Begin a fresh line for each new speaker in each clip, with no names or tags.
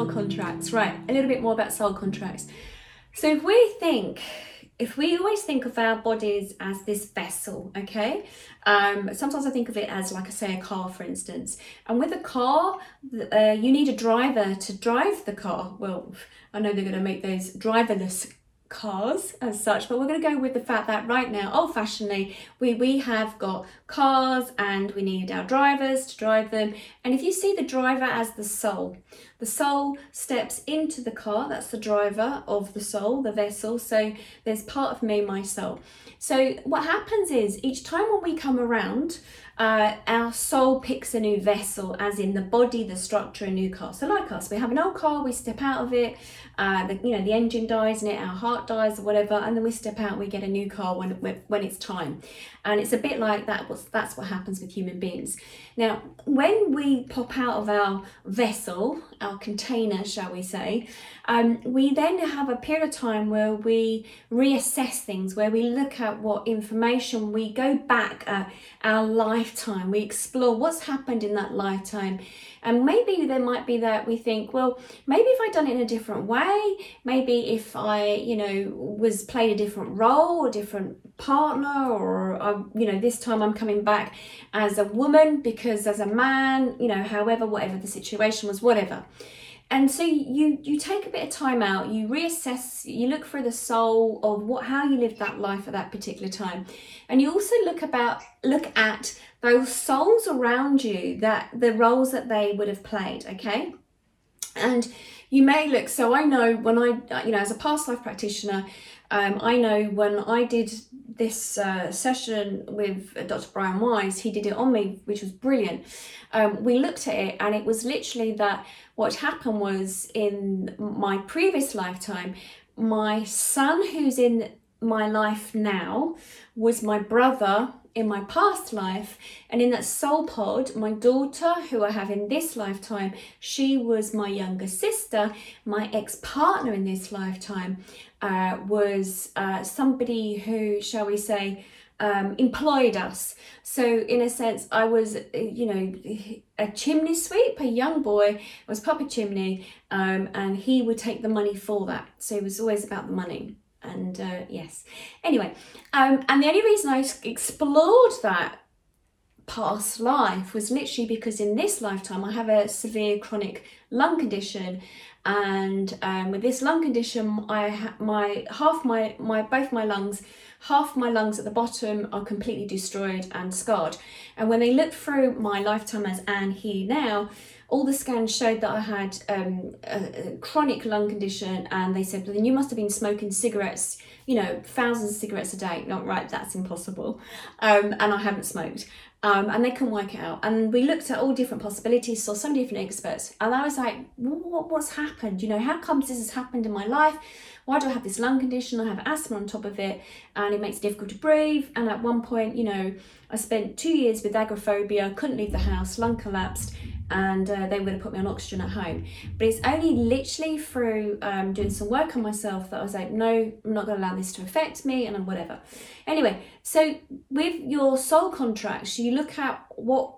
soul contracts. Right, a little bit more about soul contracts. So if we think, if we always think of our bodies as this vessel, okay? Um, sometimes I think of it as, like I say, a car, for instance. And with a car, uh, you need a driver to drive the car. Well, I know they're going to make those driverless cars as such, but we're going to go with the fact that right now, old fashionedly, we, we have got cars and we need our drivers to drive them. And if you see the driver as the soul, the soul steps into the car, that's the driver of the soul, the vessel. So there's part of me, my soul. So what happens is each time when we come around, uh, our soul picks a new vessel, as in the body, the structure, a new car. So, like us, we have an old car, we step out of it, uh, the, you know, the engine dies in it, our heart dies or whatever, and then we step out, we get a new car when when it's time. And it's a bit like that. That's what happens with human beings. Now, when we pop out of our vessel, our container, shall we say, um, we then have a period of time where we reassess things, where we look at what information we go back at our lifetime, we explore what's happened in that lifetime. And maybe there might be that we think, well, maybe if I'd done it in a different way, maybe if I, you know, was played a different role, a different partner, or, uh, you know, this time I'm coming back as a woman because as a man, you know, however, whatever the situation was, whatever and so you you take a bit of time out you reassess you look for the soul of what how you lived that life at that particular time. And you also look about look at those souls around you that the roles that they would have played okay and you may look so i know when i you know as a past life practitioner um, I know when I did this uh, session with Dr. Brian Weiss, he did it on me, which was brilliant. Um, we looked at it, and it was literally that what happened was in my previous lifetime, my son, who's in my life now, was my brother in my past life and in that soul pod my daughter who i have in this lifetime she was my younger sister. My ex-partner in this lifetime uh, was uh, somebody who shall we say um, employed us. So in a sense i was you know a chimney sweep a young boy was papa chimney um, and he would take the money for that. So it was always about the money and uh, yes. Anyway um, and the only reason i explored that past life was literally because in this lifetime i have a severe chronic lung condition. And um, with this lung condition i ha- my half my my both my lungs half my lungs at the bottom are completely destroyed and scarred. And when they looked through my lifetime as anne here now all the scans showed that I had um, a, a, chronic lung condition, and they said, well, then you must have been smoking cigarettes, you know, thousands of cigarettes a day. Not right, that's impossible. Um, and I haven't smoked. Um, and they can work it out. And we looked at all different possibilities, saw some different experts, and I was like, what, what's happened? You know, how comes this has happened in my life? Why do I have this lung condition? I have asthma on top of it, and it makes it difficult to breathe. And at one point, you know, I spent two years with agoraphobia, couldn't leave the house, lung collapsed, and uh, they were going to put me on oxygen at home. But it's only literally through um, doing some work on myself that I was like, no, I'm not going to allow this to affect me and whatever. Anyway, so with your soul contracts, you look at what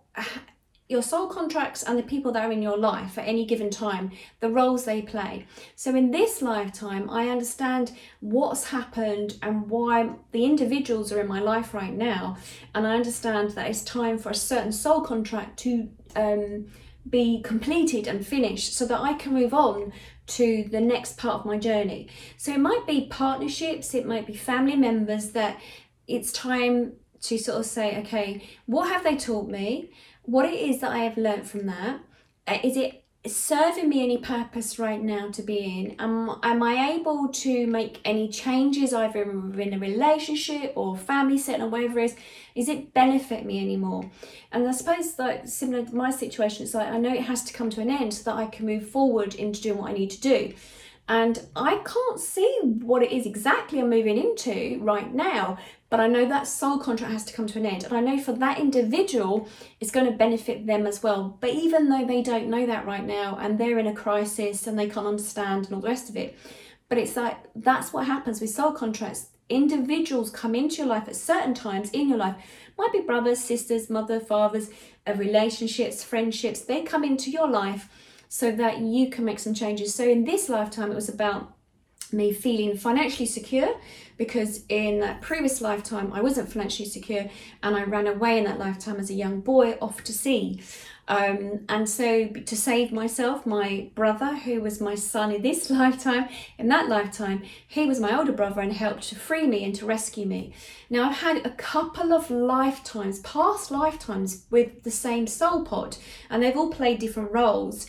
your soul contracts and the people that are in your life at any given time, the roles they play. So, in this lifetime, I understand what's happened and why the individuals are in my life right now. And I understand that it's time for a certain soul contract to um, be completed and finished so that I can move on to the next part of my journey. So it might be partnerships, it might be family members that it's time to sort of say, okay, what have they taught me? What it is that I have learned from that? Uh, it serving me any purpose right now to be in? Am, am I able to make any changes either in a relationship or family setting or whatever it is? Is it benefit me anymore? And I suppose like similar to my situation, it's like I know it has to come to an end so that I can move forward into doing what I need to do. And I can't see what it is exactly I'm moving into right now, but I know that soul contract has to come to an end. And I know for that individual, it's going to benefit them as well. But even though they don't know that right now and they're in a crisis and they can't understand and all the rest of it, but it's like that's what happens with soul contracts. Individuals come into your life at certain times in your life, might be brothers, sisters, mother, fathers, uh, relationships, friendships. They come into your life so that you can make some changes. So in this lifetime, it was about me feeling financially secure because in that previous lifetime I wasn't financially secure and I ran away in that lifetime as a young boy off to sea. Um, and so to save myself, my brother, who was my son in this lifetime, in that lifetime, he was my older brother and helped to free me and to rescue me. Now I've had a couple of lifetimes, past lifetimes with the same soul pod, and they've all played different roles.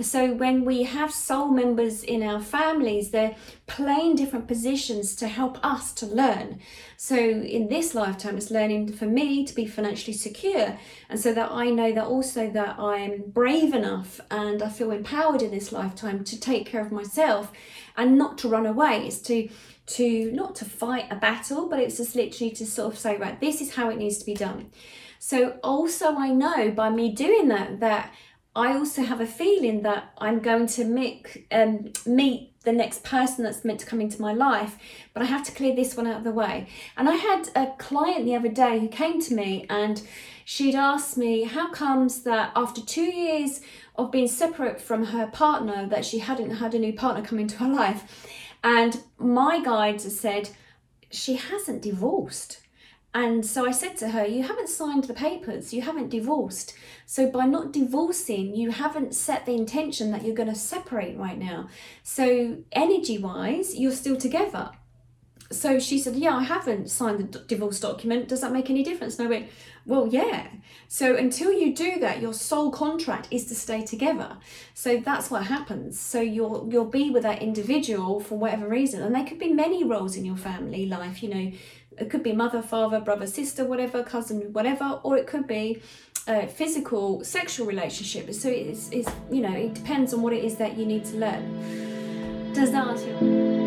So when we have soul members in our families, they're playing different positions to help us to learn. So in this lifetime, it's learning for me to be financially secure, and so that I know that also that I'm brave enough and I feel empowered in this lifetime to take care of myself and not to run away. It's to to not to fight a battle, but it's just literally to sort of say, right, this is how it needs to be done. So also I know by me doing that that I also have a feeling that I'm going to meet, um, meet the next person that's meant to come into my life, but I have to clear this one out of the way. And I had a client the other day who came to me and she'd asked me how comes that after two years of being separate from her partner that she hadn't had a new partner come into her life. And my guides said she hasn't divorced. And so I said to her, You haven't signed the papers, you haven't divorced. So by not divorcing, you haven't set the intention that you're going to separate right now. So energy wise, you're still together. So she said, Yeah, I haven't signed the divorce document. Does that make any difference? And I went, Well, yeah. So until you do that, your soul contract is to stay together. So that's what happens. So you'll you'll be with that individual for whatever reason. And there could be many roles in your family life, you know, it could be mother, father, brother, sister, whatever, cousin, whatever, or it could be a physical, sexual relationship. So it's, it's, you know, it depends on what it is that you need to learn. Does that answer your